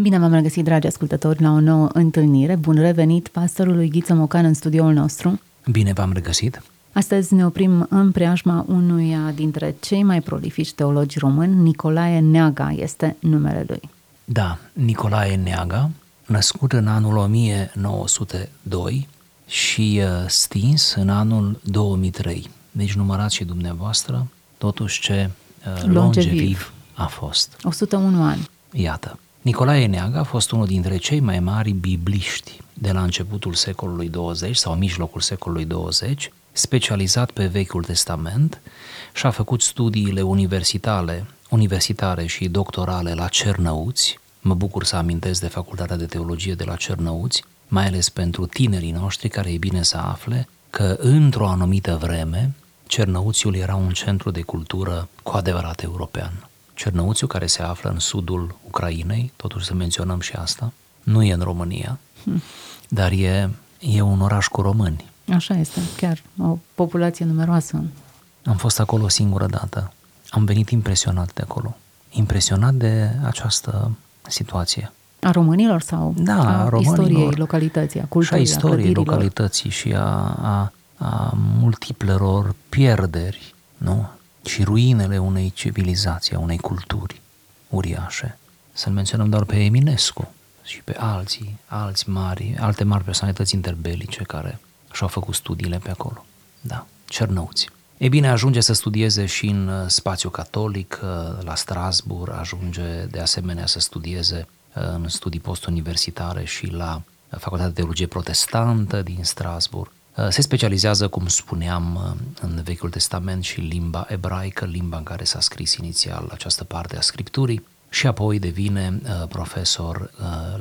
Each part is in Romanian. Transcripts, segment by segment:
Bine v-am regăsit, dragi ascultători, la o nouă întâlnire. Bun revenit pastorului Ghiță Mocan în studioul nostru. Bine v-am regăsit! Astăzi ne oprim în preajma unuia dintre cei mai prolifici teologi români, Nicolae Neaga este numele lui. Da, Nicolae Neaga, născut în anul 1902 și uh, stins în anul 2003. Deci numărați și dumneavoastră totuși ce uh, longeviv. longeviv a fost. 101 ani. Iată. Nicolae Neaga a fost unul dintre cei mai mari bibliști de la începutul secolului 20 sau mijlocul secolului 20, specializat pe Vechiul Testament și a făcut studiile universitare, universitare și doctorale la Cernăuți. Mă bucur să amintesc de Facultatea de Teologie de la Cernăuți, mai ales pentru tinerii noștri care e bine să afle că într-o anumită vreme Cernăuțiul era un centru de cultură cu adevărat european. Cernăuțiu, care se află în sudul Ucrainei, totuși să menționăm și asta, nu e în România, hmm. dar e, e un oraș cu români. Așa este, chiar o populație numeroasă. Am fost acolo o singură dată. Am venit impresionat de acolo. Impresionat de această situație. A românilor sau da, a românilor, istoriei localității, a culturii, și a istoriei a localității și a, a, a multiplelor pierderi, nu? Și ruinele unei civilizații, a unei culturi uriașe. Să-l menționăm doar pe Eminescu și pe alții, alți mari, alte mari personalități interbelice care și-au făcut studiile pe acolo. Da, cernăuți. E bine, ajunge să studieze și în uh, spațiu catolic, uh, la Strasbourg, ajunge de asemenea să studieze uh, în studii postuniversitare și la Facultatea de Teologie Protestantă din Strasbourg. Uh, se specializează, cum spuneam, uh, în Vechiul Testament și limba ebraică, limba în care s-a scris inițial această parte a Scripturii, și apoi devine uh, profesor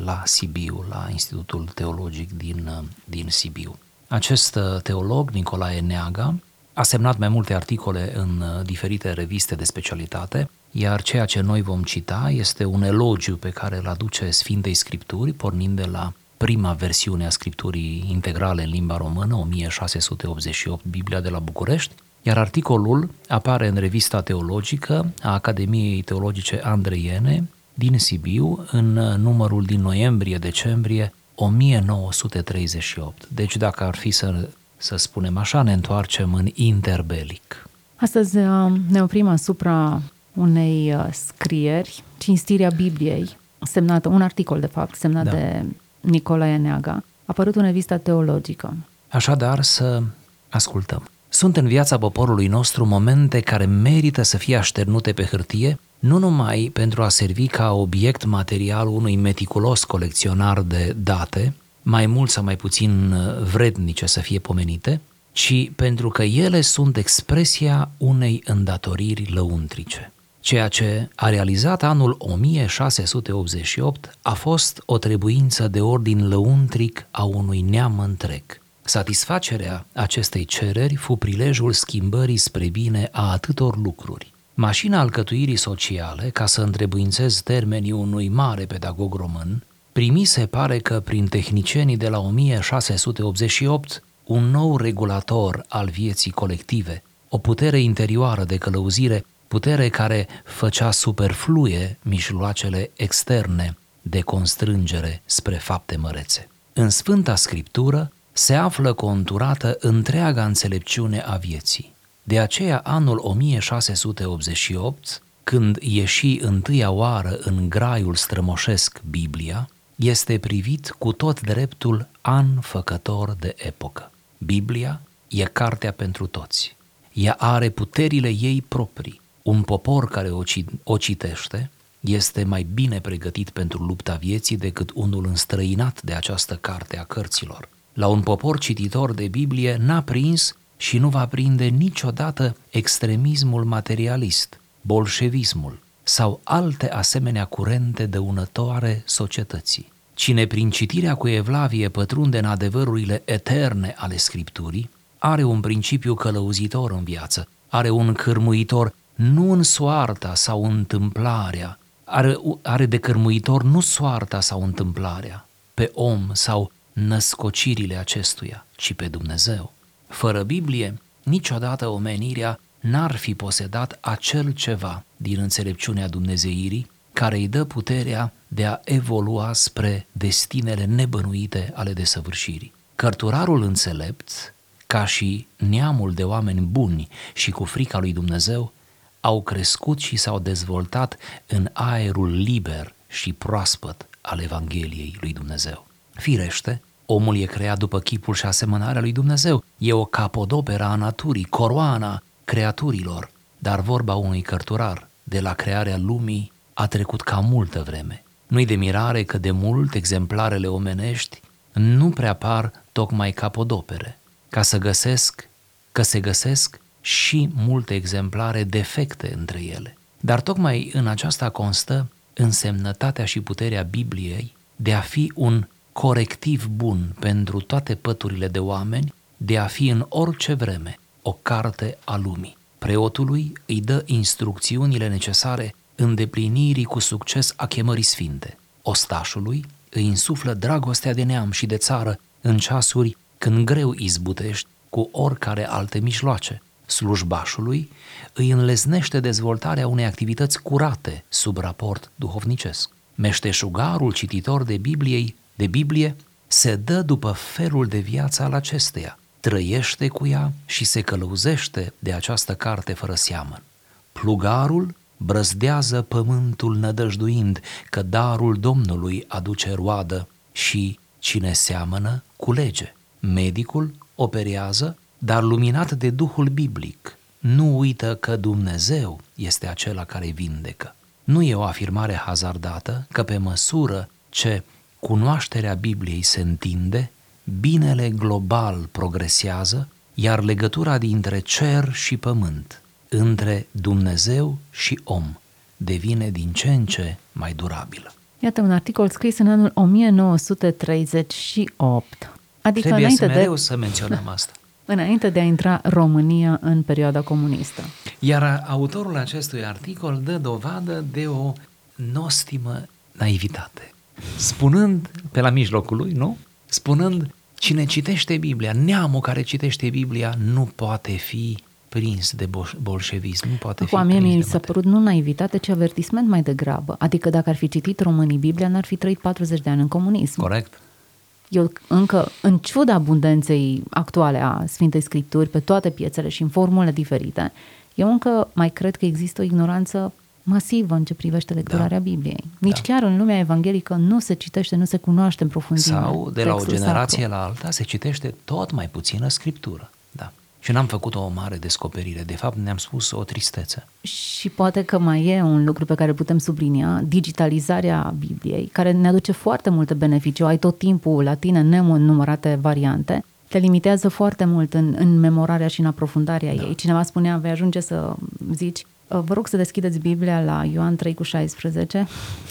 la Sibiu, la Institutul Teologic din, din Sibiu. Acest teolog, Nicolae Neaga, a semnat mai multe articole în diferite reviste de specialitate, iar ceea ce noi vom cita este un elogiu pe care îl aduce Sfintei Scripturi, pornind de la prima versiune a scripturii integrale în limba română, 1688, Biblia de la București, iar articolul apare în revista teologică a Academiei Teologice Andreiene din Sibiu în numărul din noiembrie-decembrie 1938. Deci dacă ar fi să, să spunem așa, ne întoarcem în interbelic. Astăzi uh, ne oprim asupra unei uh, scrieri, Cinstirea Bibliei, semnată, un articol de fapt, semnat da. de Nicolae Neaga, a apărut în revista teologică. Așadar să ascultăm. Sunt în viața poporului nostru momente care merită să fie așternute pe hârtie, nu numai pentru a servi ca obiect material unui meticulos colecționar de date, mai mult sau mai puțin vrednice să fie pomenite, ci pentru că ele sunt expresia unei îndatoriri lăuntrice. Ceea ce a realizat anul 1688 a fost o trebuință de ordin lăuntric a unui neam întreg. Satisfacerea acestei cereri fu prilejul schimbării spre bine a atâtor lucruri. Mașina alcătuirii sociale, ca să întrebuințez termenii unui mare pedagog român, primise pare că prin tehnicienii de la 1688 un nou regulator al vieții colective, o putere interioară de călăuzire putere care făcea superflue mijloacele externe de constrângere spre fapte mărețe. În Sfânta Scriptură se află conturată întreaga înțelepciune a vieții. De aceea, anul 1688, când ieși întâia oară în graiul strămoșesc Biblia, este privit cu tot dreptul an făcător de epocă. Biblia e cartea pentru toți. Ea are puterile ei proprii, un popor care o, o citește este mai bine pregătit pentru lupta vieții decât unul înstrăinat de această carte a cărților. La un popor cititor de Biblie n-a prins și nu va prinde niciodată extremismul materialist, bolșevismul sau alte asemenea curente dăunătoare societății. Cine prin citirea cu evlavie pătrunde în adevărurile eterne ale Scripturii, are un principiu călăuzitor în viață, are un cârmuitor nu în soarta sau întâmplarea, are, are de cârmuitor nu soarta sau întâmplarea, pe om sau născocirile acestuia, ci pe Dumnezeu. Fără Biblie, niciodată omenirea n-ar fi posedat acel ceva din înțelepciunea Dumnezeirii care îi dă puterea de a evolua spre destinele nebănuite ale desăvârșirii. Cărturarul înțelept, ca și neamul de oameni buni și cu frica lui Dumnezeu, au crescut și s-au dezvoltat în aerul liber și proaspăt al Evangheliei lui Dumnezeu. Firește, omul e creat după chipul și asemănarea lui Dumnezeu. E o capodopera a naturii, coroana creaturilor, dar vorba unui cărturar de la crearea lumii a trecut ca multă vreme. Nu-i de mirare că de mult exemplarele omenești nu prea par tocmai capodopere, ca să găsesc, că se găsesc și multe exemplare defecte între ele. Dar tocmai în aceasta constă însemnătatea și puterea Bibliei de a fi un corectiv bun pentru toate păturile de oameni, de a fi în orice vreme o carte a lumii. Preotului îi dă instrucțiunile necesare îndeplinirii cu succes a chemării sfinte. Ostașului îi insuflă dragostea de neam și de țară în ceasuri când greu izbutești cu oricare alte mijloace. Slujbașului îi înlesnește dezvoltarea unei activități curate sub raport duhovnicesc. Meșteșugarul cititor de Bibliei, de Biblie se dă după felul de viață al acesteia, trăiește cu ea și se călăuzește de această carte fără seamăn. Plugarul brăzdează pământul nădăjduind că darul Domnului aduce roadă și cine seamănă, culege. Medicul operează, dar luminat de Duhul biblic, nu uită că Dumnezeu este acela care vindecă. Nu e o afirmare hazardată că pe măsură ce cunoașterea Bibliei se întinde, binele global progresează, iar legătura dintre cer și pământ, între Dumnezeu și om, devine din ce în ce mai durabilă. Iată un articol scris în anul 1938. Adică Trebuie înainte să mereu de, să menționăm asta. Înainte de a intra România în perioada comunistă. Iar autorul acestui articol dă dovadă de o nostimă naivitate. Spunând, pe la mijlocul lui, nu? Spunând, cine citește Biblia, neamul care citește Biblia nu poate fi prins de bolșevism, nu poate Acum, fi mie prins mi de s-a părut nu naivitate, ci avertisment mai degrabă. Adică dacă ar fi citit românii Biblia, n-ar fi trăit 40 de ani în comunism. Corect. Eu încă, în ciuda abundenței actuale a Sfintei Scripturi pe toate piețele și în formule diferite, eu încă mai cred că există o ignoranță masivă în ce privește lecturarea da. Bibliei. Nici da. chiar în lumea evanghelică nu se citește, nu se cunoaște în profunzime. Sau de la o generație sacru. la alta se citește tot mai puțină scriptură. Da. Și n-am făcut o mare descoperire, de fapt ne-am spus o tristețe. Și poate că mai e un lucru pe care putem sublinia, digitalizarea Bibliei, care ne aduce foarte multe beneficii. Ai tot timpul la tine nenumărate variante, te limitează foarte mult în, în memorarea și în aprofundarea da. ei. Cineva spunea, vei ajunge să zici, ă, vă rog să deschideți Biblia la Ioan 3 cu 16,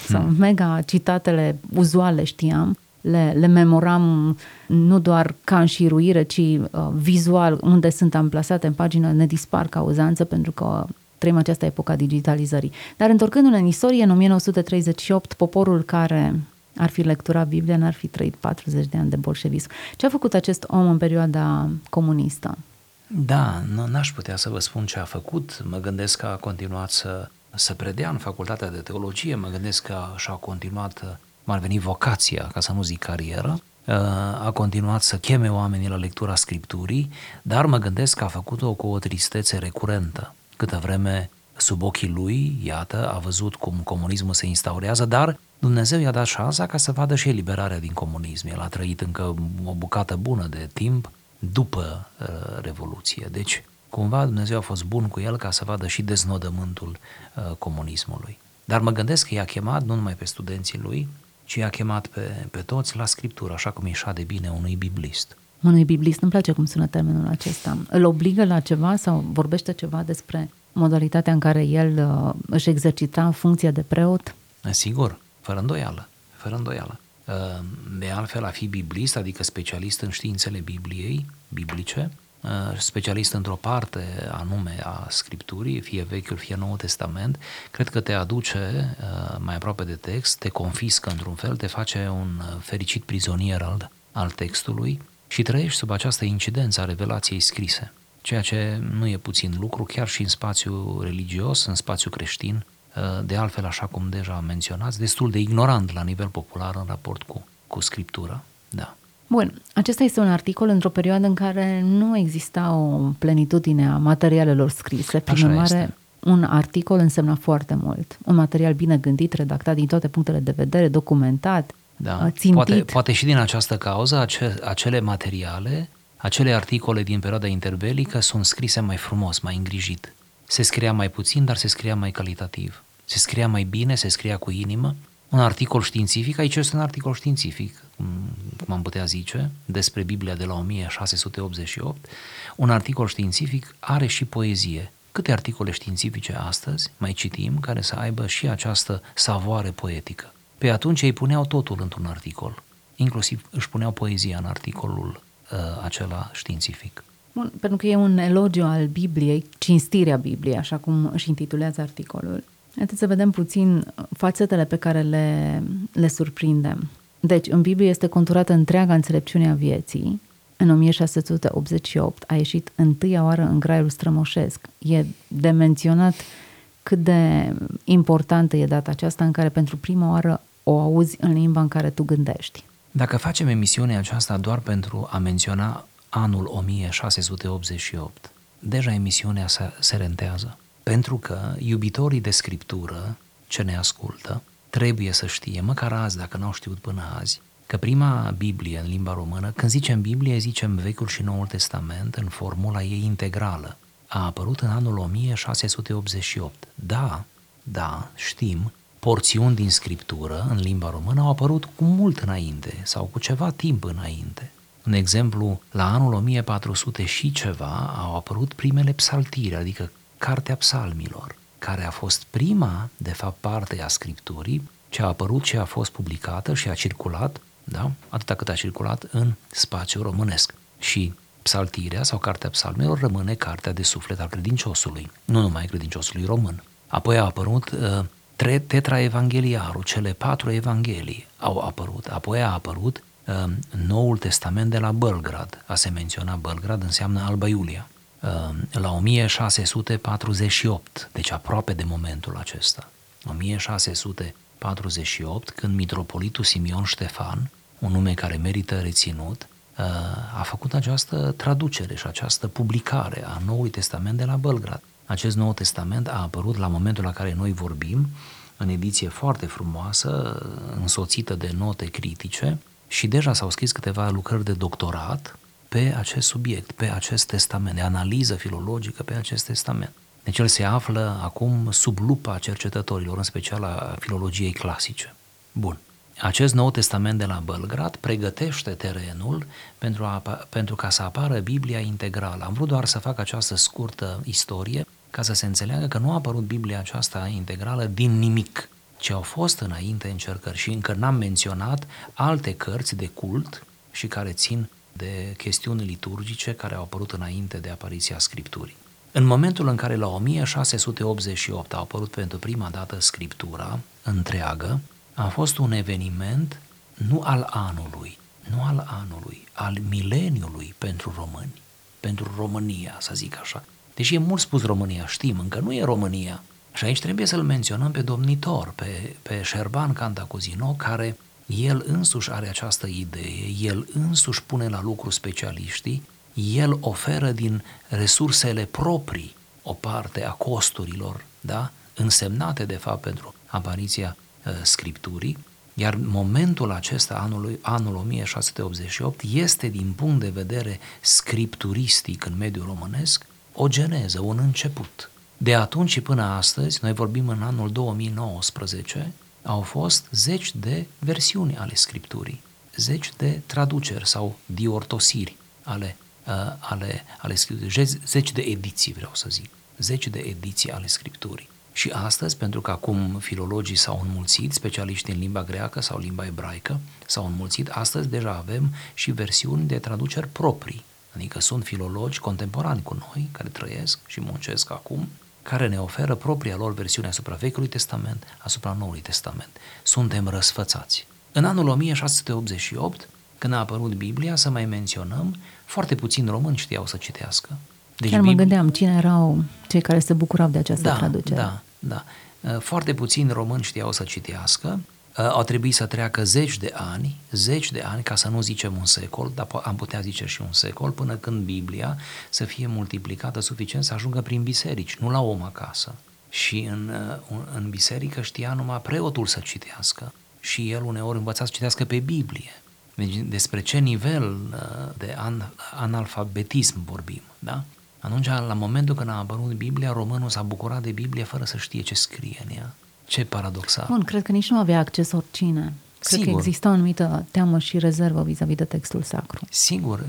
sau hmm. mega citatele uzuale știam, le, le memoram nu doar ca înșiruire, ci uh, vizual unde sunt amplasate în pagină, ne dispar ca uzanță pentru că trăim această epocă a digitalizării. Dar întorcându-ne în istorie, în 1938, poporul care ar fi lecturat Biblia n-ar fi trăit 40 de ani de bolșevism. Ce a făcut acest om în perioada comunistă? Da, n-aș putea să vă spun ce a făcut. Mă gândesc că a continuat să, să predea în facultatea de teologie, mă gândesc că și-a continuat cum ar veni vocația, ca să nu zic carieră, uh, a continuat să cheme oamenii la lectura Scripturii, dar mă gândesc că a făcut-o cu o tristețe recurentă. Câtă vreme sub ochii lui, iată, a văzut cum comunismul se instaurează, dar Dumnezeu i-a dat șansa ca să vadă și eliberarea din comunism. El a trăit încă o bucată bună de timp după uh, Revoluție. Deci, cumva Dumnezeu a fost bun cu el ca să vadă și deznodământul uh, comunismului. Dar mă gândesc că i-a chemat nu numai pe studenții lui, ci a chemat pe, pe toți la scriptură, așa cum ieșa de bine unui biblist. Unui biblist, îmi place cum sună termenul acesta. Îl obligă la ceva sau vorbește ceva despre modalitatea în care el uh, își exercita funcția de preot? Sigur, fără îndoială, fără îndoială. uh, de altfel a fi biblist, adică specialist în științele Bibliei, biblice, uh, specialist într-o parte anume a Scripturii, fie Vechiul, fie Noul Testament, cred că te aduce uh, mai aproape de text, te confiscă într-un fel, te face un fericit prizonier al, al textului și trăiești sub această incidență a revelației scrise, ceea ce nu e puțin lucru, chiar și în spațiu religios, în spațiu creștin, de altfel, așa cum deja am menționat, destul de ignorant la nivel popular în raport cu, cu scriptura. Da. Bun, acesta este un articol într-o perioadă în care nu exista o plenitudine a materialelor scrise. Prin Așa urmare, este. un articol însemna foarte mult. Un material bine gândit, redactat din toate punctele de vedere, documentat, Da. țintit. Poate, poate și din această cauză ace, acele materiale, acele articole din perioada interbelică sunt scrise mai frumos, mai îngrijit. Se scria mai puțin, dar se scria mai calitativ. Se scria mai bine, se scria cu inimă. Un articol științific, aici este un articol științific, cum cum am putea zice, despre Biblia de la 1688. Un articol științific are și poezie. Câte articole științifice astăzi mai citim care să aibă și această savoare poetică? Pe atunci ei puneau totul într-un articol. Inclusiv își puneau poezia în articolul uh, acela științific. Bun, pentru că e un elogiu al Bibliei, cinstirea Bibliei, așa cum își intitulează articolul. Haideți să vedem puțin fațetele pe care le, le surprindem. Deci, în Biblie este conturată întreaga înțelepciune a vieții. În 1688 a ieșit întâia oară în graiul strămoșesc. E de menționat cât de importantă e data aceasta în care pentru prima oară o auzi în limba în care tu gândești. Dacă facem emisiunea aceasta doar pentru a menționa anul 1688, deja emisiunea se, se rentează. Pentru că iubitorii de scriptură ce ne ascultă trebuie să știe, măcar azi, dacă n-au știut până azi, că prima Biblie în limba română, când zicem Biblie, zicem Vechiul și Noul Testament în formula ei integrală. A apărut în anul 1688. Da, da, știm, porțiuni din scriptură în limba română au apărut cu mult înainte sau cu ceva timp înainte. Un exemplu, la anul 1400 și ceva au apărut primele psaltiri, adică Cartea Psalmilor, care a fost prima, de fapt, parte a scripturii ce a apărut și a fost publicată și a circulat, da? atâta cât a circulat în spațiul românesc. Și psaltirea sau Cartea Psalmilor rămâne cartea de suflet al credinciosului, nu numai credinciosului român. Apoi a apărut uh, tre- tetraevangheliarul, cele patru evanghelii au apărut. Apoi a apărut uh, Noul Testament de la Belgrad. A se menționa Belgrad înseamnă Alba Iulia. Uh, la 1648, deci aproape de momentul acesta. 1648, când mitropolitul Simion Ștefan, un nume care merită reținut, uh, a făcut această traducere și această publicare a Noului Testament de la Belgrad. Acest Nou Testament a apărut la momentul la care noi vorbim, în ediție foarte frumoasă, însoțită de note critice și deja s-au scris câteva lucrări de doctorat pe acest subiect, pe acest testament, de analiză filologică pe acest testament. Deci el se află acum sub lupa cercetătorilor, în special a filologiei clasice. Bun. Acest Nou Testament de la Belgrad pregătește terenul pentru, a, pentru ca să apară Biblia integrală. Am vrut doar să fac această scurtă istorie ca să se înțeleagă că nu a apărut Biblia aceasta integrală din nimic, ci au fost înainte încercări și încă n-am menționat alte cărți de cult și care țin de chestiuni liturgice care au apărut înainte de apariția Scripturii. În momentul în care la 1688 a apărut pentru prima dată Scriptura întreagă, a fost un eveniment nu al anului, nu al anului, al mileniului pentru români, pentru România, să zic așa. Deși e mult spus România, știm, încă nu e România. Și aici trebuie să-l menționăm pe domnitor, pe, pe Șerban Cantacuzino, care el însuși are această idee, el însuși pune la lucru specialiștii, el oferă din resursele proprii o parte a costurilor, da? însemnate de fapt pentru apariția uh, Scripturii, iar momentul acesta, anul, anul 1688, este din punct de vedere scripturistic în mediul românesc o geneză, un început. De atunci și până astăzi, noi vorbim în anul 2019, au fost zeci de versiuni ale Scripturii, zeci de traduceri sau diortosiri ale, uh, ale, ale Scripturii, zeci de ediții, vreau să zic, zeci de ediții ale Scripturii. Și astăzi, pentru că acum filologii s-au înmulțit, specialiști în limba greacă sau limba ebraică s-au înmulțit, astăzi deja avem și versiuni de traduceri proprii. Adică sunt filologi contemporani cu noi, care trăiesc și muncesc acum, care ne oferă propria lor versiune asupra Vechiului Testament, asupra Noului Testament. Suntem răsfățați. În anul 1688, când a apărut Biblia, să mai menționăm, foarte puțini români știau să citească. Deci Chiar mă Biblia... gândeam cine erau cei care se bucurau de această da, traducere. Da, da. Foarte puțini români știau să citească. Au trebuit să treacă zeci de ani, zeci de ani, ca să nu zicem un secol, dar am putea zice și un secol, până când Biblia să fie multiplicată suficient să ajungă prin biserici, nu la om acasă. Și în, în biserică știa numai preotul să citească și el uneori învăța să citească pe Biblie. Deci despre ce nivel de an, analfabetism vorbim, da? Atunci, la momentul când a apărut Biblia, românul s-a bucurat de Biblie fără să știe ce scrie în ea. Ce paradoxal. Bun, cred că nici nu avea acces oricine. Cred Sigur. că exista o anumită teamă și rezervă vis-a-vis de textul sacru. Sigur,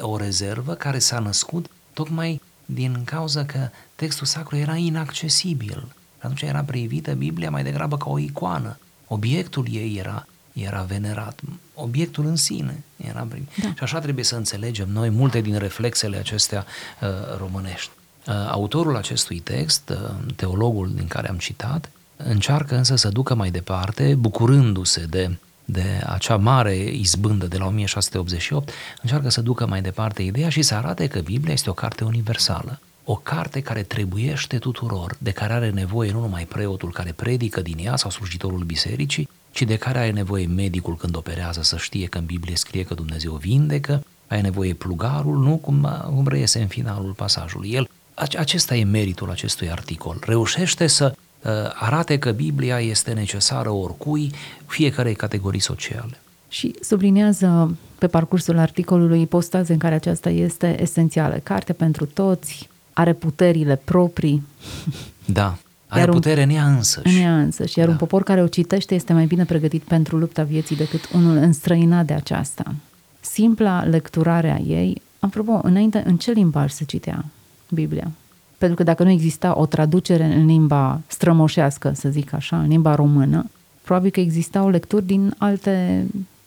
o rezervă care s-a născut tocmai din cauza că textul sacru era inaccesibil. Atunci era privită Biblia mai degrabă ca o icoană. Obiectul ei era era venerat. Obiectul în sine era prim. Da. Și așa trebuie să înțelegem noi multe din reflexele acestea uh, românești. Uh, autorul acestui text, uh, teologul din care am citat, încearcă însă să ducă mai departe, bucurându-se de, de acea mare izbândă de la 1688, încearcă să ducă mai departe ideea și să arate că Biblia este o carte universală. O carte care trebuiește tuturor, de care are nevoie nu numai preotul care predică din ea sau slujitorul bisericii, ci de care are nevoie medicul când operează să știe că în Biblie scrie că Dumnezeu vindecă, ai nevoie plugarul, nu cum, cum reiese în finalul pasajului. El, acesta e meritul acestui articol. Reușește să uh, arate că Biblia este necesară oricui, fiecarei categorii sociale. Și sublinează pe parcursul articolului ipostaze în care aceasta este esențială. Carte pentru toți, are puterile proprii. Da. Are iar putere în ea însăși. În ea însăși. Iar da. un popor care o citește este mai bine pregătit pentru lupta vieții decât unul înstrăinat de aceasta. Simpla lecturare a ei, apropo, înainte, în ce limbaj se citea Biblia? Pentru că dacă nu exista o traducere în limba strămoșească, să zic așa, în limba română, probabil că existau lecturi din alte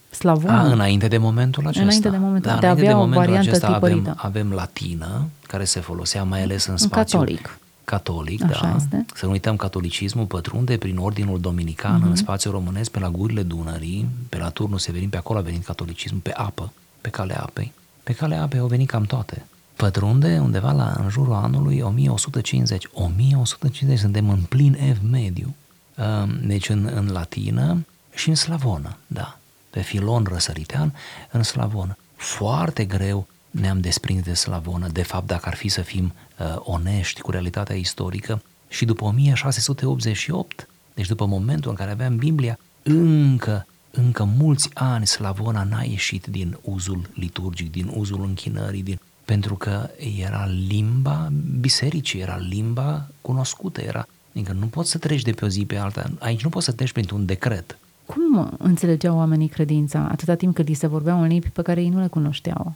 slavone. A, înainte de momentul acesta. Înainte de momentul, da, de avea de momentul o variantă acesta avem, avem latină, care se folosea mai ales în, în spațiu. catolic catolic, Așa da. Este. Să nu uităm, catolicismul pătrunde prin ordinul dominican uh-huh. în spațiul românesc, pe la gurile Dunării, pe la turnul Severin, pe acolo a venit catolicismul, pe apă, pe calea apei. Pe calea apei au venit cam toate. Pătrunde undeva la în jurul anului 1150. 1150, suntem în plin ev mediu. Deci în, în latină și în slavonă, da. Pe filon răsăritean, în slavonă. Foarte greu ne-am desprins de slavonă. De fapt, dacă ar fi să fim uh, onești cu realitatea istorică, și după 1688, deci după momentul în care aveam Biblia, încă, încă mulți ani slavona n-a ieșit din uzul liturgic, din uzul închinării, din, pentru că era limba bisericii, era limba cunoscută, era Adică nu poți să treci de pe o zi pe alta. Aici nu poți să treci printr-un decret. Cum înțelegeau oamenii credința atâta timp cât li se vorbeau în limbi pe care ei nu le cunoșteau?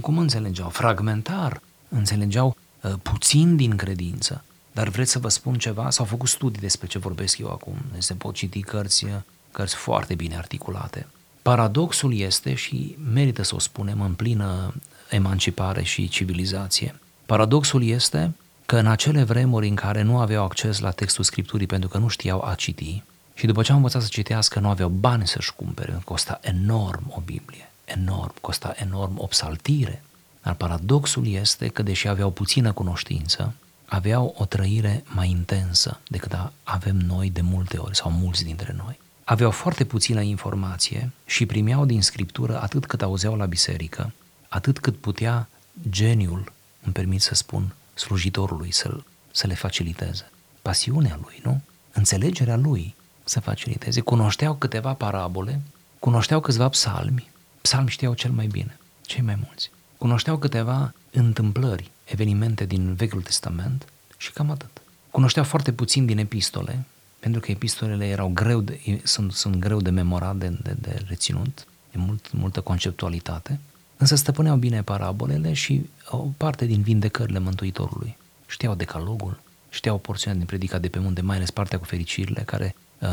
Cum înțelegeau? Fragmentar. Înțelegeau uh, puțin din credință. Dar vreți să vă spun ceva? S-au făcut studii despre ce vorbesc eu acum. Se pot citi cărți, cărți foarte bine articulate. Paradoxul este, și merită să o spunem în plină emancipare și civilizație, paradoxul este că în acele vremuri în care nu aveau acces la textul Scripturii pentru că nu știau a citi și după ce au învățat să citească nu aveau bani să-și cumpere, costa enorm o Biblie enorm, costa enorm o psaltire. Dar paradoxul este că, deși aveau puțină cunoștință, aveau o trăire mai intensă decât avem noi de multe ori sau mulți dintre noi. Aveau foarte puțină informație și primeau din scriptură atât cât auzeau la biserică, atât cât putea geniul, îmi permit să spun, slujitorului să, să le faciliteze. Pasiunea lui, nu? Înțelegerea lui să faciliteze. Cunoșteau câteva parabole, cunoșteau câțiva psalmi, Psalmi știau cel mai bine, cei mai mulți. Cunoșteau câteva întâmplări, evenimente din Vechiul Testament și cam atât. Cunoșteau foarte puțin din epistole, pentru că epistolele erau greu de, sunt, sunt greu de memorat, de, de, de reținut, de mult, multă conceptualitate, însă stăpâneau bine parabolele și o parte din vindecările Mântuitorului. Știau decalogul, știau porțiunea din predica de pe munte, mai ales partea cu fericirile, care uh,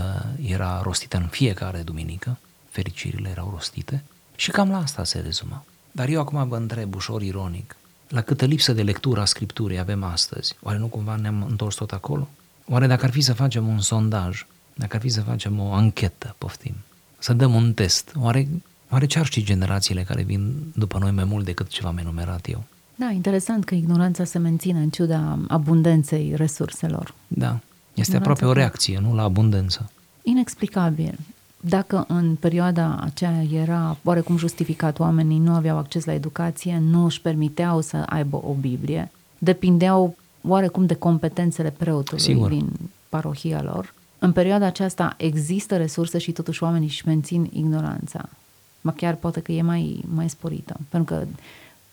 era rostită în fiecare duminică, fericirile erau rostite și cam la asta se rezuma. Dar eu acum vă întreb, ușor ironic, la câtă lipsă de lectură a Scripturii avem astăzi, oare nu cumva ne-am întors tot acolo? Oare dacă ar fi să facem un sondaj, dacă ar fi să facem o anchetă, poftim, să dăm un test, oare, oare ce ar ști generațiile care vin după noi mai mult decât ce v-am enumerat eu? Da, interesant că ignoranța se menține în ciuda abundenței resurselor. Da, este aproape o reacție, nu la abundență. Inexplicabil. Dacă în perioada aceea era oarecum justificat, oamenii nu aveau acces la educație, nu își permiteau să aibă o Biblie, depindeau oarecum de competențele preotului Sigur. din parohia lor, în perioada aceasta există resurse și totuși oamenii își mențin ignoranța. Mă chiar poate că e mai, mai sporită, pentru că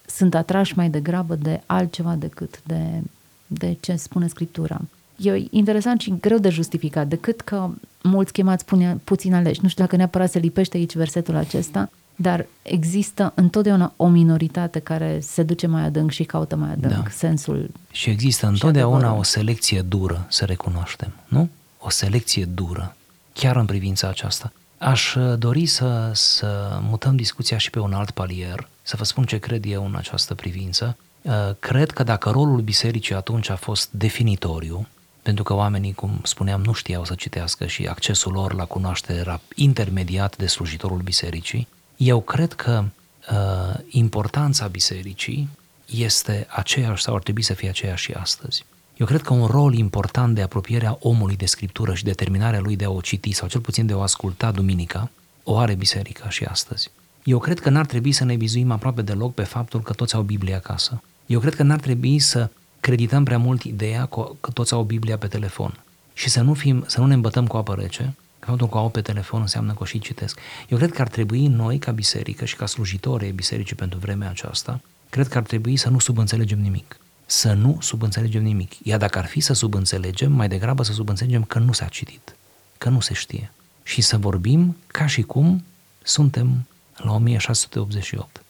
sunt atrași mai degrabă de altceva decât de, de ce spune Scriptura. E interesant și greu de justificat, decât că mulți chemați pune, puțin aleși. Nu știu dacă neapărat se lipește aici versetul acesta, dar există întotdeauna o minoritate care se duce mai adânc și caută mai adânc Da. sensul. Și există întotdeauna adevărul. o selecție dură, să recunoaștem, nu? O selecție dură, chiar în privința aceasta. Aș uh, dori să, să mutăm discuția și pe un alt palier, să vă spun ce cred eu în această privință. Uh, Cred că dacă rolul bisericii atunci a fost definitoriu, pentru că oamenii, cum spuneam, nu știau să citească și accesul lor la cunoaștere era intermediat de slujitorul bisericii, eu cred că uh, importanța bisericii este aceeași sau ar trebui să fie aceeași și astăzi. Eu cred că un rol important de apropierea omului de scriptură și determinarea lui de a o citi sau cel puțin de a o asculta duminica, o are biserica și astăzi. Eu cred că n-ar trebui să ne vizuim aproape deloc pe faptul că toți au Biblie acasă. Eu cred că n-ar trebui să credităm prea mult ideea că că toți au Biblia pe telefon și să nu, fim, să nu ne îmbătăm cu apă rece, că faptul că o au pe telefon înseamnă că o și citesc. Eu cred că ar trebui noi, ca biserică și ca slujitori ai bisericii pentru vremea aceasta, cred că ar trebui să nu subînțelegem nimic. Să nu subînțelegem nimic. Iar dacă ar fi să subînțelegem, mai degrabă să subînțelegem că nu s-a citit, că nu se știe. Și să vorbim ca și cum suntem la 1688.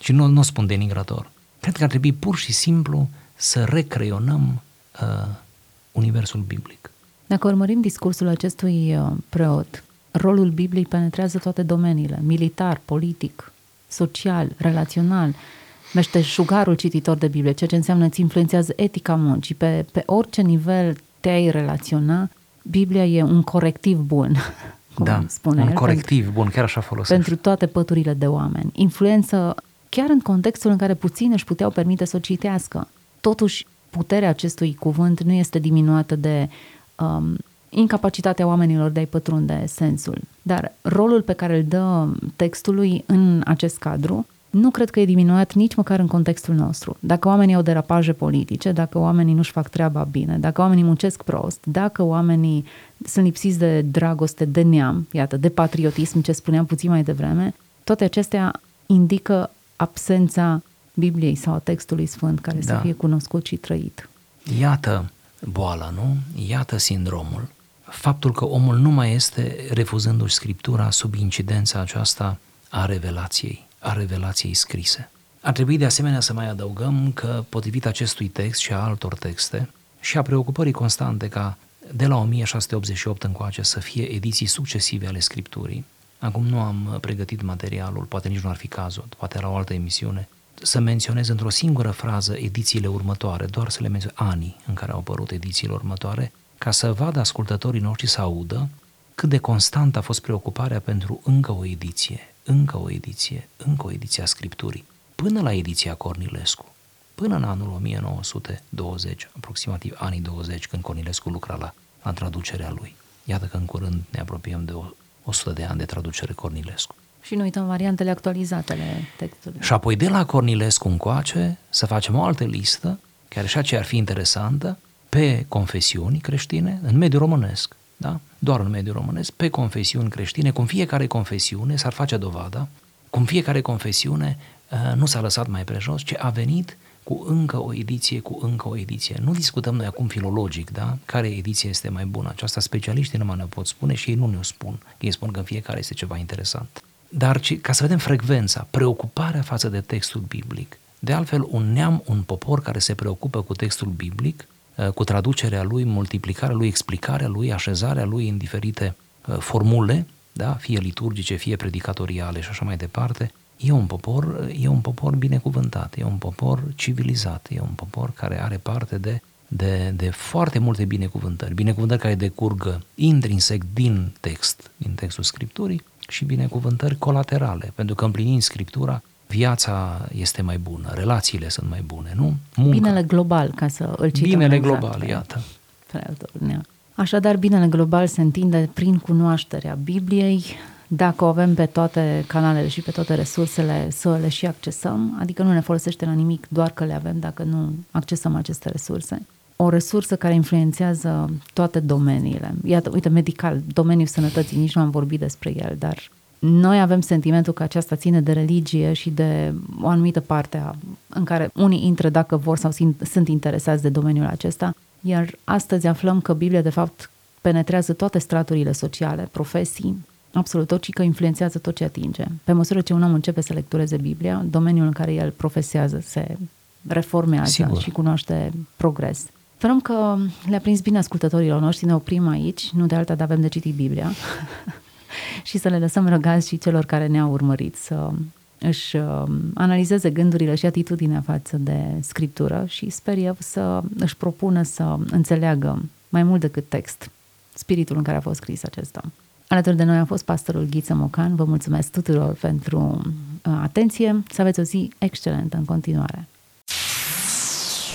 Și nu, nu o spun denigrator. Cred că ar trebui pur și simplu să recreionăm uh, universul biblic. Dacă urmărim discursul acestui uh, preot, rolul Bibliei penetrează toate domeniile, militar, politic, social, relațional, meșteșugarul cititor de Biblie, ceea ce înseamnă îți influențează etica muncii. Pe, pe orice nivel te-ai relaționa, Biblia e un corectiv bun, cum da, spune un el, corectiv bun, chiar așa folosește. pentru toate păturile de oameni. Influență chiar în contextul în care puțini își puteau permite să o citească. Totuși, puterea acestui cuvânt nu este diminuată de um, incapacitatea oamenilor de a-i pătrunde sensul. Dar rolul pe care îl dă textului în acest cadru nu cred că e diminuat nici măcar în contextul nostru. Dacă oamenii au derapaje politice, dacă oamenii nu-și fac treaba bine, dacă oamenii muncesc prost, dacă oamenii sunt lipsiți de dragoste, de neam, iată, de patriotism, ce spuneam puțin mai devreme, toate acestea indică absența Bibliei sau a textului sfânt care da. să Da. fie cunoscut și trăit. Iată boala, nu? Iată sindromul. Faptul că omul nu mai este, refuzându-și Scriptura, sub incidența aceasta a revelației, a revelației scrise. Ar trebui de asemenea să mai adăugăm că, potrivit acestui text și a altor texte, și a preocupării constante ca de la 1688 încoace să fie ediții succesive ale Scripturii, acum nu am uh, pregătit materialul, poate nici nu ar fi cazul, poate la o altă emisiune, să menționez într-o singură frază edițiile următoare, doar să le menționez anii în care au apărut edițiile următoare, ca să vadă ascultătorii noștri să audă cât de constant a fost preocuparea pentru încă o ediție, încă o ediție, încă o ediție a Scripturii, până la ediția Cornilescu, până în anul 1920, aproximativ anii 20, când Cornilescu lucra la, la traducerea lui. Iată că în curând ne apropiem de o, 100 de ani de traducere Cornilescu. Și nu uităm variantele actualizate ale textului. Și apoi de la Cornilescu încoace să facem o altă listă, care și aceea ar fi interesantă, pe confesiuni creștine, în mediul românesc, da? doar în mediul românesc, pe confesiuni creștine, cum fiecare confesiune s-ar face dovada, cum fiecare confesiune uh, nu s-a lăsat mai prejos, ci a venit cu încă o ediție, cu încă o ediție. Nu discutăm noi acum filologic, da? Care ediție este mai bună? Aceasta specialiștii nu mai ne pot spune și ei nu ne-o spun. Ei spun că în fiecare este ceva interesant. Dar ci, ca să vedem frecvența, preocuparea față de textul biblic. De altfel, un neam, un popor care se preocupă cu textul biblic, uh, cu traducerea lui, multiplicarea lui, explicarea lui, așezarea lui în diferite uh, formule, da? fie liturgice, fie predicatoriale și așa mai departe, e un popor, e un popor binecuvântat, e un popor civilizat, e un popor care are parte de, de, de foarte multe binecuvântări, binecuvântări care decurg intrinsec din text, din textul Scripturii și binecuvântări colaterale, pentru că împlinind Scriptura, viața este mai bună, relațiile sunt mai bune, nu? Munca. Binele global, ca să îl cităm Binele exact, global, iată. Așadar, binele global se întinde prin cunoașterea Bibliei, dacă o avem pe toate canalele și pe toate resursele, să le și accesăm, adică nu ne folosește la nimic doar că le avem dacă nu accesăm aceste resurse. O resursă care influențează toate domeniile. Iată, uite, medical, domeniul sănătății, nici nu am vorbit despre el, dar noi avem sentimentul că aceasta ține de religie și de o anumită parte a, în care unii intră dacă vor sau sunt interesați de domeniul acesta, iar astăzi aflăm că Biblia, de fapt, penetrează toate straturile sociale, profesii, absolut tot, și că influențează tot ce atinge. Pe măsură ce un om începe să lectureze Biblia, domeniul în care el profesează se reformează Sigur. și cunoaște progres. Sperăm că le-a prins bine ascultătorilor noștri, ne oprim aici, nu de alta, dar avem de citit Biblia și să le lăsăm răgați și celor care ne-au urmărit să își uh, analizeze gândurile și atitudinea față de scriptură și sper eu să își propună să înțeleagă mai mult decât text spiritul în care a fost scris acesta. Alături de noi a fost pastorul Ghiță Mocan. Vă mulțumesc tuturor pentru uh, atenție. Să aveți o zi excelentă în continuare.